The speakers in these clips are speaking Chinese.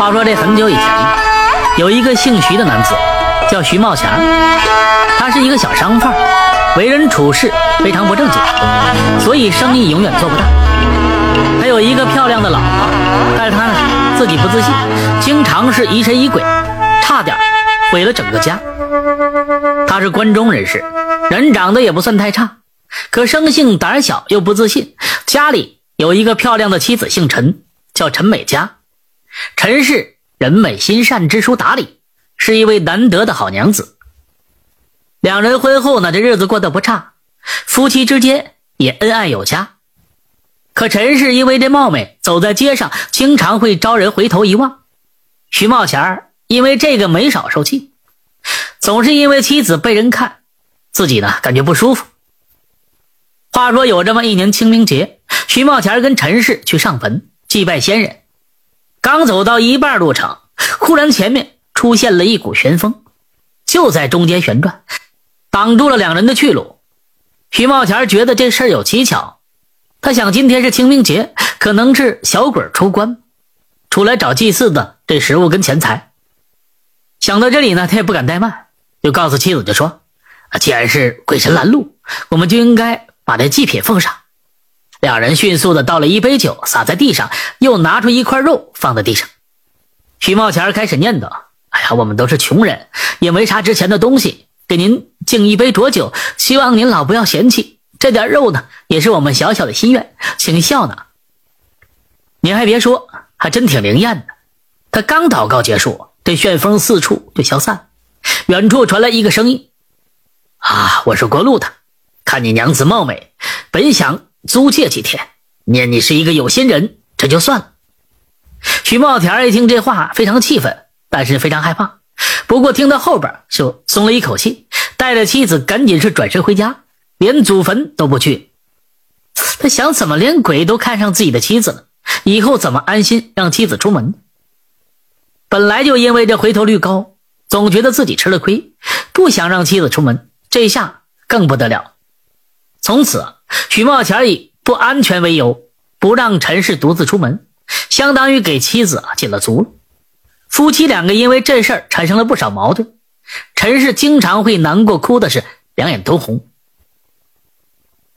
话说这很久以前，有一个姓徐的男子，叫徐茂强，他是一个小商贩，为人处事非常不正经，所以生意永远做不大。他有一个漂亮的老婆，但是他呢自己不自信，经常是疑神疑鬼，差点毁了整个家。他是关中人士，人长得也不算太差，可生性胆小又不自信。家里有一个漂亮的妻子，姓陈，叫陈美嘉。陈氏人美心善，知书达理，是一位难得的好娘子。两人婚后呢，这日子过得不差，夫妻之间也恩爱有加。可陈氏因为这貌美，走在街上经常会招人回头一望。徐茂前因为这个没少受气，总是因为妻子被人看，自己呢感觉不舒服。话说有这么一年清明节，徐茂前跟陈氏去上坟祭拜先人。刚走到一半路程，忽然前面出现了一股旋风，就在中间旋转，挡住了两人的去路。徐茂前觉得这事儿有蹊跷，他想今天是清明节，可能是小鬼出关，出来找祭祀的这食物跟钱财。想到这里呢，他也不敢怠慢，就告诉妻子就说：“既然是鬼神拦路，我们就应该把这祭品奉上。”两人迅速的倒了一杯酒，洒在地上，又拿出一块肉放在地上。徐茂前开始念叨：“哎呀，我们都是穷人，也没啥值钱的东西，给您敬一杯浊酒，希望您老不要嫌弃。这点肉呢，也是我们小小的心愿，请笑纳。”您还别说，还真挺灵验的。他刚祷告结束，这旋风四处就消散，远处传来一个声音：“啊，我是过路的，看你娘子貌美，本想……”租借几天，念你是一个有心人，这就算了。徐茂田一听这话，非常气愤，但是非常害怕。不过听到后边，就松了一口气，带着妻子赶紧是转身回家，连祖坟都不去。他想，怎么连鬼都看上自己的妻子了？以后怎么安心让妻子出门？本来就因为这回头率高，总觉得自己吃了亏，不想让妻子出门。这下更不得了，从此。许茂前以不安全为由，不让陈氏独自出门，相当于给妻子进了足了。夫妻两个因为这事儿产生了不少矛盾，陈氏经常会难过，哭的是两眼通红。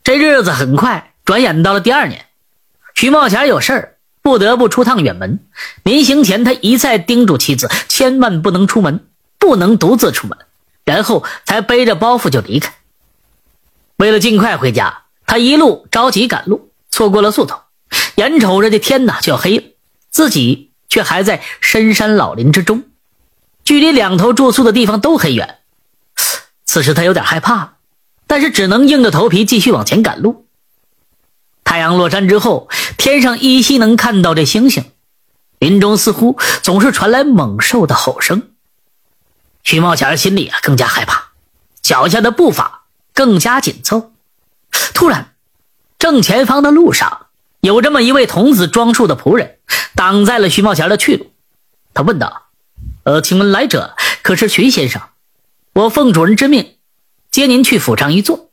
这日子很快转眼到了第二年，许茂前有事儿，不得不出趟远门。临行前，他一再叮嘱妻子，千万不能出门，不能独自出门，然后才背着包袱就离开。为了尽快回家。他一路着急赶路，错过了宿头，眼瞅着这天呐就要黑了，自己却还在深山老林之中，距离两头住宿的地方都很远。此时他有点害怕，但是只能硬着头皮继续往前赶路。太阳落山之后，天上依稀能看到这星星，林中似乎总是传来猛兽的吼声。徐茂前心里啊更加害怕，脚下的步伐更加紧凑。突然，正前方的路上有这么一位童子装束的仆人，挡在了徐茂贤的去路。他问道：“呃，请问来者可是徐先生？我奉主人之命，接您去府上一坐。”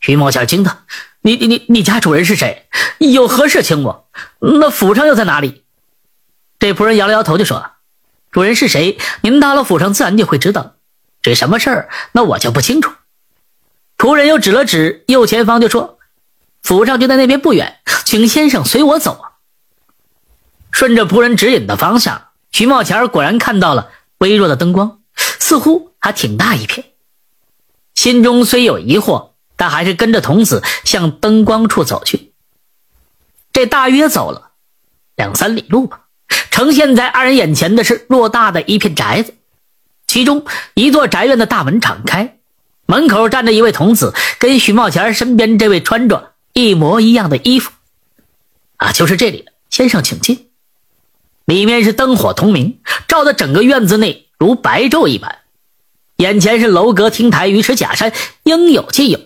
徐茂贤惊道：“你你你你家主人是谁？有何事请我？那府上又在哪里？”这仆人摇了摇头，就说：“主人是谁？您到了府上自然就会知道。这什么事儿，那我就不清楚。”仆人又指了指右前方，就说：“府上就在那边不远，请先生随我走。”顺着仆人指引的方向，徐茂前果然看到了微弱的灯光，似乎还挺大一片。心中虽有疑惑，但还是跟着童子向灯光处走去。这大约走了两三里路吧，呈现在二人眼前的是偌大的一片宅子，其中一座宅院的大门敞开。门口站着一位童子，跟许茂前身边这位穿着一模一样的衣服，啊，就是这里，先生请进。里面是灯火通明，照得整个院子内如白昼一般。眼前是楼阁亭台、鱼池假山，应有尽有。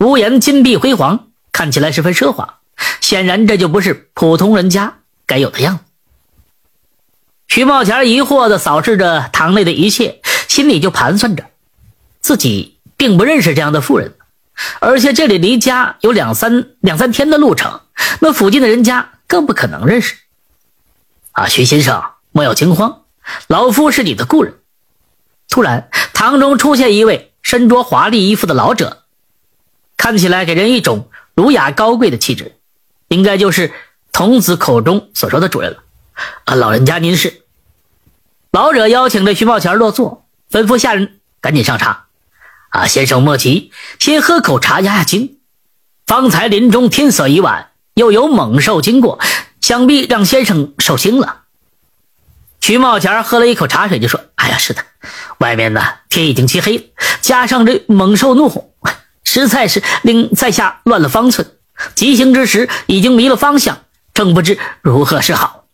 屋檐金碧辉煌，看起来十分奢华。显然，这就不是普通人家该有的样子。徐茂前疑惑地扫视着堂内的一切，心里就盘算着自己。并不认识这样的妇人，而且这里离家有两三两三天的路程，那附近的人家更不可能认识。啊，徐先生，莫要惊慌，老夫是你的故人。”突然，堂中出现一位身着华丽衣服的老者，看起来给人一种儒雅高贵的气质，应该就是童子口中所说的主人了。啊，老人家您是？老者邀请着徐茂前落座，吩咐下人赶紧上茶。啊，先生莫急，先喝口茶压压惊。方才林中天色已晚，又有猛兽经过，想必让先生受惊了。徐茂前喝了一口茶水，就说：“哎呀，是的。”外面呢，天已经漆黑，加上这猛兽怒吼，实在是令在下乱了方寸。急行之时，已经迷了方向，正不知如何是好。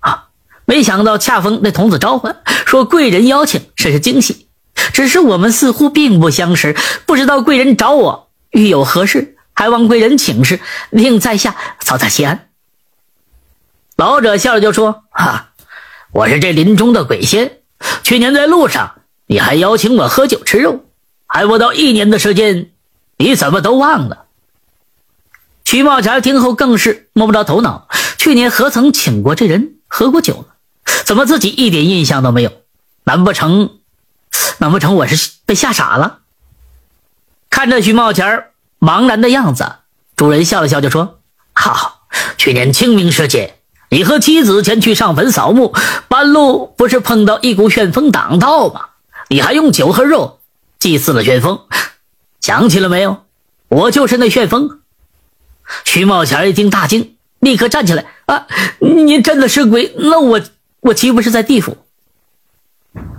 啊！没想到恰逢那童子召唤，说贵人邀请，甚是惊喜。只是我们似乎并不相识，不知道贵人找我欲有何事，还望贵人请示，令在下早在西安。老者笑了就说：“哈，我是这林中的鬼仙。”去年在路上，你还邀请我喝酒吃肉，还不到一年的时间，你怎么都忘了？徐茂才听后更是摸不着头脑，去年何曾请过这人喝过酒呢？怎么自己一点印象都没有？难不成，难不成我是被吓傻了？看着徐茂前茫然的样子，主人笑了笑就说：“好，去年清明时节。”你和妻子前去上坟扫墓，半路不是碰到一股旋风挡道吗？你还用酒和肉祭祀了旋风，想起了没有？我就是那旋风。徐茂前一听大惊，立刻站起来：“啊，你真的是鬼？那我我岂不是在地府？”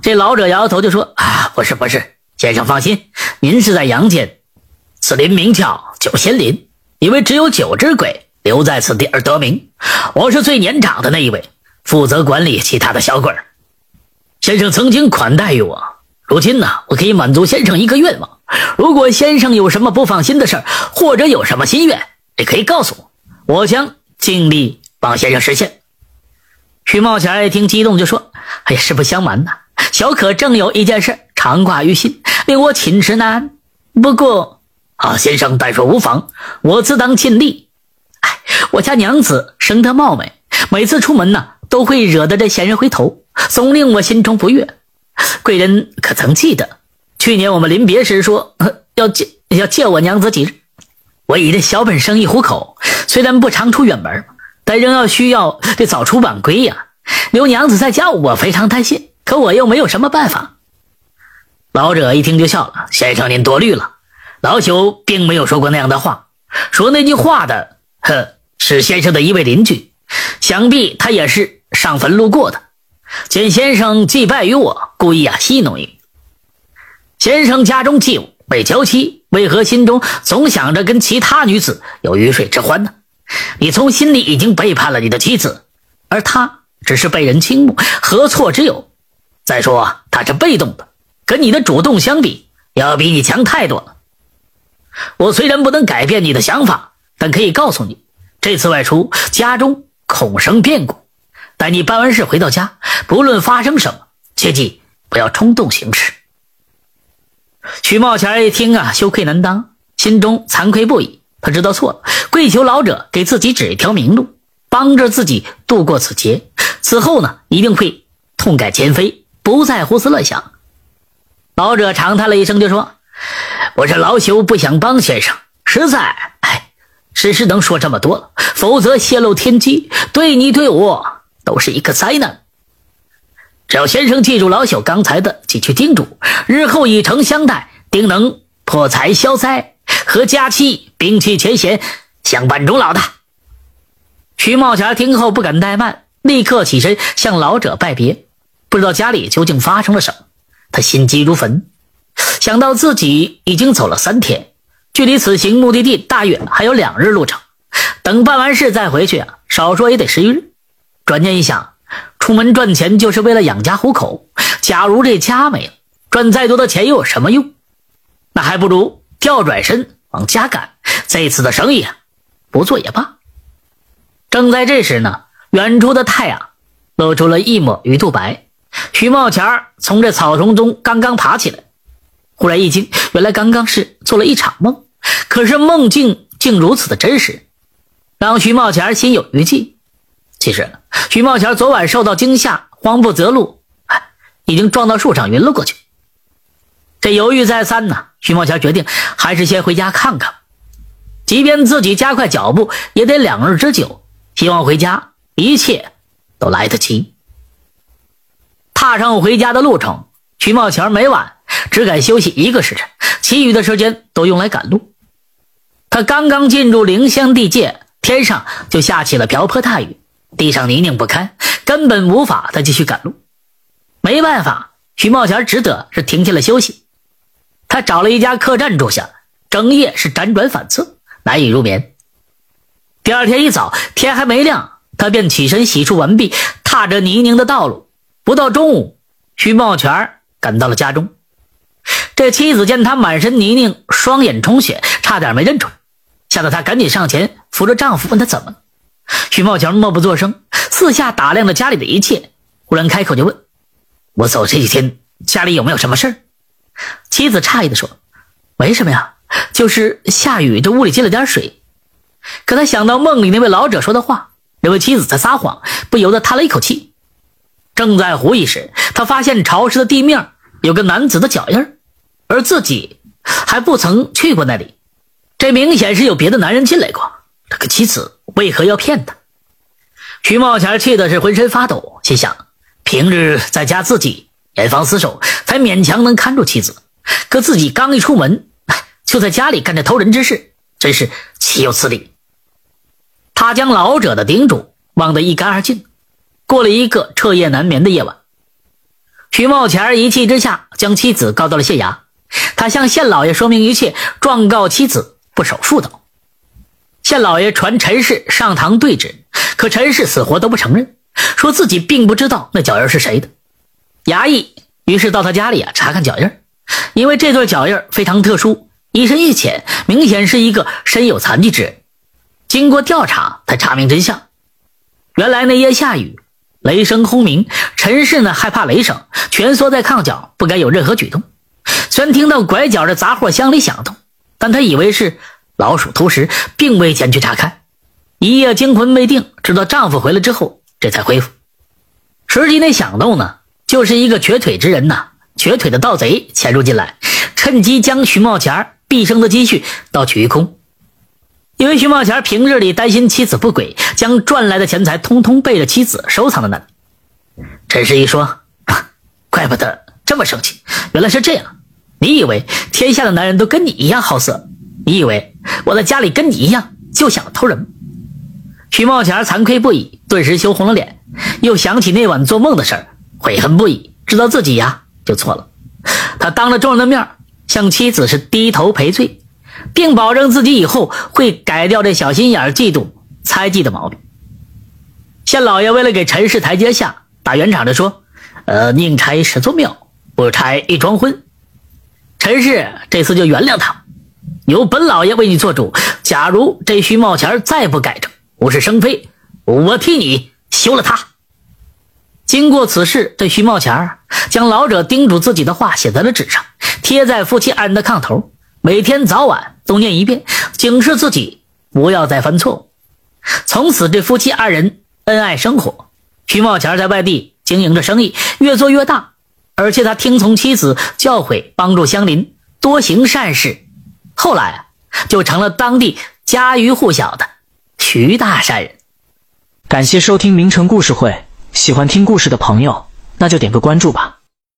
这老者摇摇头就说：“啊，不是不是，先生放心，您是在阳间。此林名叫九仙林，因为只有九只鬼。”留在此地而得名，我是最年长的那一位，负责管理其他的小鬼儿。先生曾经款待于我，如今呢，我可以满足先生一个愿望。如果先生有什么不放心的事儿，或者有什么心愿，也可以告诉我，我将尽力帮先生实现。徐茂前一听激动，就说：“哎呀，实不相瞒呐，小可正有一件事常挂于心，令我寝食难安。不过啊，先生但说无妨，我自当尽力。”哎我家娘子生得貌美，每次出门呢，都会惹得这闲人回头，总令我心中不悦。贵人可曾记得，去年我们临别时说要借要借我娘子几日？我以这小本生意糊口，虽然不常出远门，但仍要需要这早出晚归呀。刘娘子在家，我非常担心，可我又没有什么办法。老者一听就笑了：“先生您多虑了，老朽并没有说过那样的话。说那句话的，呵。”是先生的一位邻居，想必他也是上坟路过的，见先生祭拜于我，故意啊戏弄你。先生家中祭物未娇妻，为何心中总想着跟其他女子有鱼水之欢呢？你从心里已经背叛了你的妻子，而他只是被人倾慕，何错之有？再说他是被动的，跟你的主动相比，要比你强太多了。我虽然不能改变你的想法，但可以告诉你。这次外出，家中恐生变故。待你办完事回到家，不论发生什么，切记不要冲动行事。徐茂前一听啊，羞愧难当，心中惭愧不已。他知道错了，跪求老者给自己指一条明路，帮着自己度过此劫。此后呢，一定会痛改前非，不再胡思乱想。老者长叹了一声，就说：“我这老朽不想帮先生，实在。”哎只是能说这么多了，否则泄露天机，对你对我都是一个灾难。只要先生记住老朽刚才的几句叮嘱，日后以诚相待，定能破财消灾，和佳期摒弃前嫌，相伴终老的。徐茂霞听后不敢怠慢，立刻起身向老者拜别。不知道家里究竟发生了什么，他心急如焚，想到自己已经走了三天。距离此行目的地大约还有两日路程，等办完事再回去啊，少说也得十余日。转念一想，出门赚钱就是为了养家糊口，假如这家没了，赚再多的钱又有什么用？那还不如调转身往家赶。这次的生意啊，不做也罢。正在这时呢，远处的太阳露出了一抹鱼肚白。徐茂前从这草丛中刚刚爬起来，忽然一惊，原来刚刚是做了一场梦。可是梦境竟如此的真实，让徐茂前心有余悸。其实徐茂强昨晚受到惊吓，慌不择路，已经撞到树上晕了过去。这犹豫再三呢，徐茂强决定还是先回家看看，即便自己加快脚步，也得两日之久。希望回家一切都来得及。踏上回家的路程，徐茂强每晚只敢休息一个时辰，其余的时间都用来赶路。他刚刚进入灵乡地界，天上就下起了瓢泼大雨，地上泥泞不堪，根本无法再继续赶路。没办法，徐茂强只得是停下了休息。他找了一家客栈住下，整夜是辗转反侧，难以入眠。第二天一早，天还没亮，他便起身洗漱完毕，踏着泥泞的道路。不到中午，徐茂全赶到了家中。这妻子见他满身泥泞，双眼充血，差点没认出来，吓得他赶紧上前扶着丈夫，问他怎么了。徐茂全默不作声，四下打量着家里的一切，忽然开口就问：“我走这几天，家里有没有什么事儿？”妻子诧异地说：“没什么呀，就是下雨，这屋里进了点水。”可他想到梦里那位老者说的话，认为妻子在撒谎，不由得叹了一口气。正在狐疑时，他发现潮湿的地面有个男子的脚印而自己还不曾去过那里，这明显是有别的男人进来过。这个妻子为何要骗他？徐茂前气的是浑身发抖，心想：平日在家自己严防死守，才勉强能看住妻子，可自己刚一出门，就在家里干这偷人之事，真是岂有此理！他将老者的叮嘱忘得一干二净，过了一个彻夜难眠的夜晚。徐茂前一气之下将妻子告到了县衙，他向县老爷说明一切，状告妻子不守妇道。县老爷传陈氏上堂对质，可陈氏死活都不承认，说自己并不知道那脚印是谁的。衙役于是到他家里啊查看脚印，因为这对脚印非常特殊，一深一浅，明显是一个身有残疾之人。经过调查，才查明真相。原来那夜下雨，雷声轰鸣，陈氏呢害怕雷声，蜷缩在炕角，不敢有任何举动。虽然听到拐角的杂货箱里响动，但他以为是老鼠偷食，并未前去查看。一夜惊魂未定，直到丈夫回来之后，这才恢复。实际那响动呢，就是一个瘸腿之人呐，瘸腿的盗贼潜入进来，趁机将徐茂钱毕生的积蓄盗取一空。因为徐茂前平日里担心妻子不轨，将赚来的钱财通通背着妻子收藏在那里。陈世一说：“怪不得这么生气，原来是这样。你以为天下的男人都跟你一样好色？你以为我在家里跟你一样就想偷人？”徐茂前惭愧不已，顿时羞红了脸，又想起那晚做梦的事儿，悔恨不已，知道自己呀就错了。他当着众人的面向妻子是低头赔罪。并保证自己以后会改掉这小心眼、嫉妒、猜忌的毛病。县老爷为了给陈氏台阶下，打圆场的说：“呃，宁拆十座庙，不拆一桩婚。陈氏这次就原谅他，由本老爷为你做主。假如这徐茂钱再不改正，无事生非，我替你休了他。”经过此事，这徐茂钱将老者叮嘱自己的话写在了纸上，贴在夫妻二人的炕头。每天早晚都念一遍，警示自己不要再犯错误。从此，这夫妻二人恩爱生活。徐茂钱在外地经营着生意，越做越大，而且他听从妻子教诲，帮助乡邻，多行善事。后来就成了当地家喻户晓的徐大善人。感谢收听名城故事会，喜欢听故事的朋友，那就点个关注吧。